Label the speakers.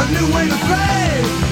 Speaker 1: a
Speaker 2: new way to play.